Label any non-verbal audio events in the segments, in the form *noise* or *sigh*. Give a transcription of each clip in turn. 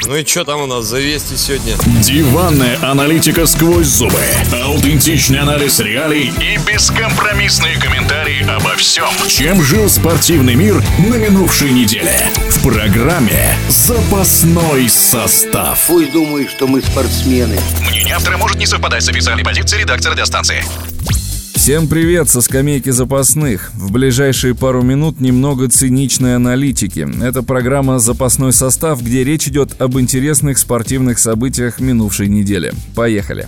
Ну и что там у нас за вести сегодня? Диванная аналитика сквозь зубы. Аутентичный анализ реалий и бескомпромиссные комментарии обо всем, чем жил спортивный мир на минувшей неделе. В программе «Запасной состав». Пусть думают, что мы спортсмены. Мнение автора может не совпадать с официальной позицией редактора радиостанции. Всем привет со скамейки запасных. В ближайшие пару минут немного циничной аналитики. Это программа «Запасной состав», где речь идет об интересных спортивных событиях минувшей недели. Поехали.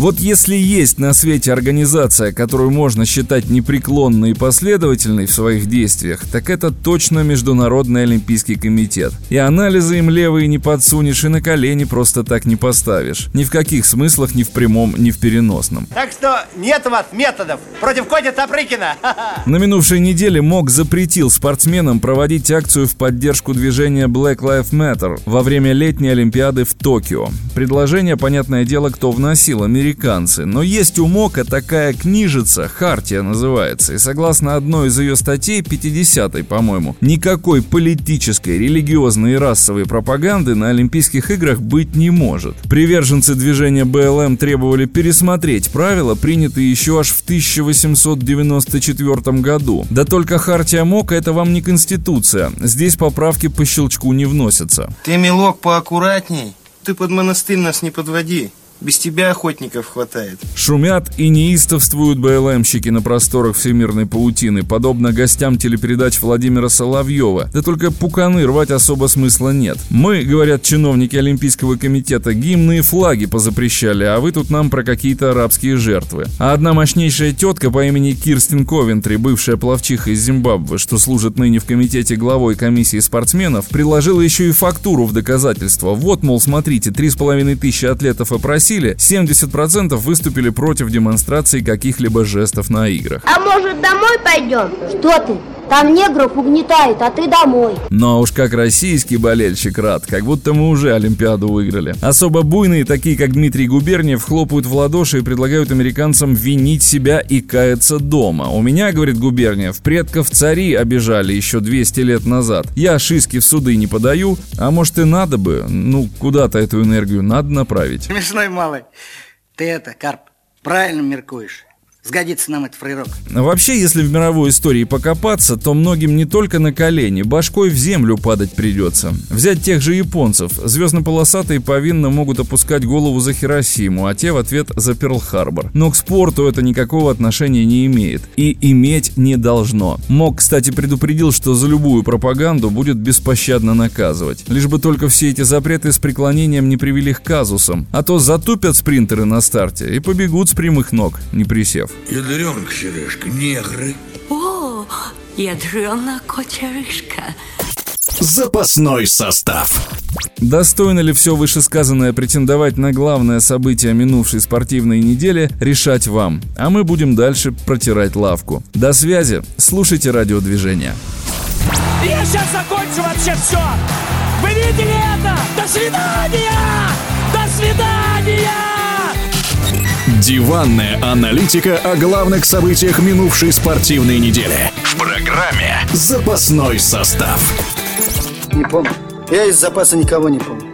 Вот если есть на свете организация, которую можно считать непреклонной и последовательной в своих действиях, так это точно Международный Олимпийский комитет. И анализы им левые не подсунешь, и на колени просто так не поставишь. Ни в каких смыслах, ни в прямом, ни в переносном. Так что нет вас методов против Коти Тапрыкина. *laughs* На минувшей неделе МОК запретил спортсменам проводить акцию в поддержку движения Black Lives Matter во время летней Олимпиады в Токио. Предложение, понятное дело, кто вносил, американцы американцы, но есть у МОКа такая книжица, Хартия называется, и согласно одной из ее статей, 50-й, по-моему, никакой политической, религиозной и расовой пропаганды на Олимпийских играх быть не может. Приверженцы движения БЛМ требовали пересмотреть правила, принятые еще аж в 1894 году. Да только Хартия МОКа это вам не Конституция, здесь поправки по щелчку не вносятся. Ты, милок, поаккуратней. Ты под монастырь нас не подводи. Без тебя охотников хватает. Шумят и неистовствуют БЛМщики на просторах всемирной паутины, подобно гостям телепередач Владимира Соловьева. Да только пуканы рвать особо смысла нет. Мы, говорят чиновники Олимпийского комитета, гимны и флаги позапрещали, а вы тут нам про какие-то арабские жертвы. А одна мощнейшая тетка по имени Кирстин Ковентри, бывшая пловчиха из Зимбабве, что служит ныне в комитете главой комиссии спортсменов, предложила еще и фактуру в доказательство. Вот, мол, смотрите, три с половиной тысячи атлетов опросили, спросили, 70% выступили против демонстрации каких-либо жестов на играх. А может домой пойдем? Что ты? Там негров угнетают, а ты домой. Но уж как российский болельщик рад, как будто мы уже Олимпиаду выиграли. Особо буйные, такие как Дмитрий Губерниев, хлопают в ладоши и предлагают американцам винить себя и каяться дома. У меня, говорит Губерниев, предков цари обижали еще 200 лет назад. Я шишки в суды не подаю, а может и надо бы, ну куда-то эту энергию надо направить. Смешной малый. Ты это, Карп, правильно меркуешь. Сгодится нам этот фрейрок. Вообще, если в мировой истории покопаться, то многим не только на колени, башкой в землю падать придется. Взять тех же японцев. Звездно-полосатые повинно могут опускать голову за Хиросиму, а те в ответ за Перл-Харбор. Но к спорту это никакого отношения не имеет. И иметь не должно. Мог, кстати, предупредил, что за любую пропаганду будет беспощадно наказывать. Лишь бы только все эти запреты с преклонением не привели к казусам. А то затупят спринтеры на старте и побегут с прямых ног, не присев. Ядренка, Сережка, негры. О, ядрена кочерышка. Запасной состав. Достойно ли все вышесказанное претендовать на главное событие минувшей спортивной недели, решать вам. А мы будем дальше протирать лавку. До связи. Слушайте радиодвижение. Я сейчас закончу вообще все. Вы видели это? До свидания! До свидания! Диванная аналитика о главных событиях минувшей спортивной недели. В программе «Запасной состав». Не помню. Я из запаса никого не помню.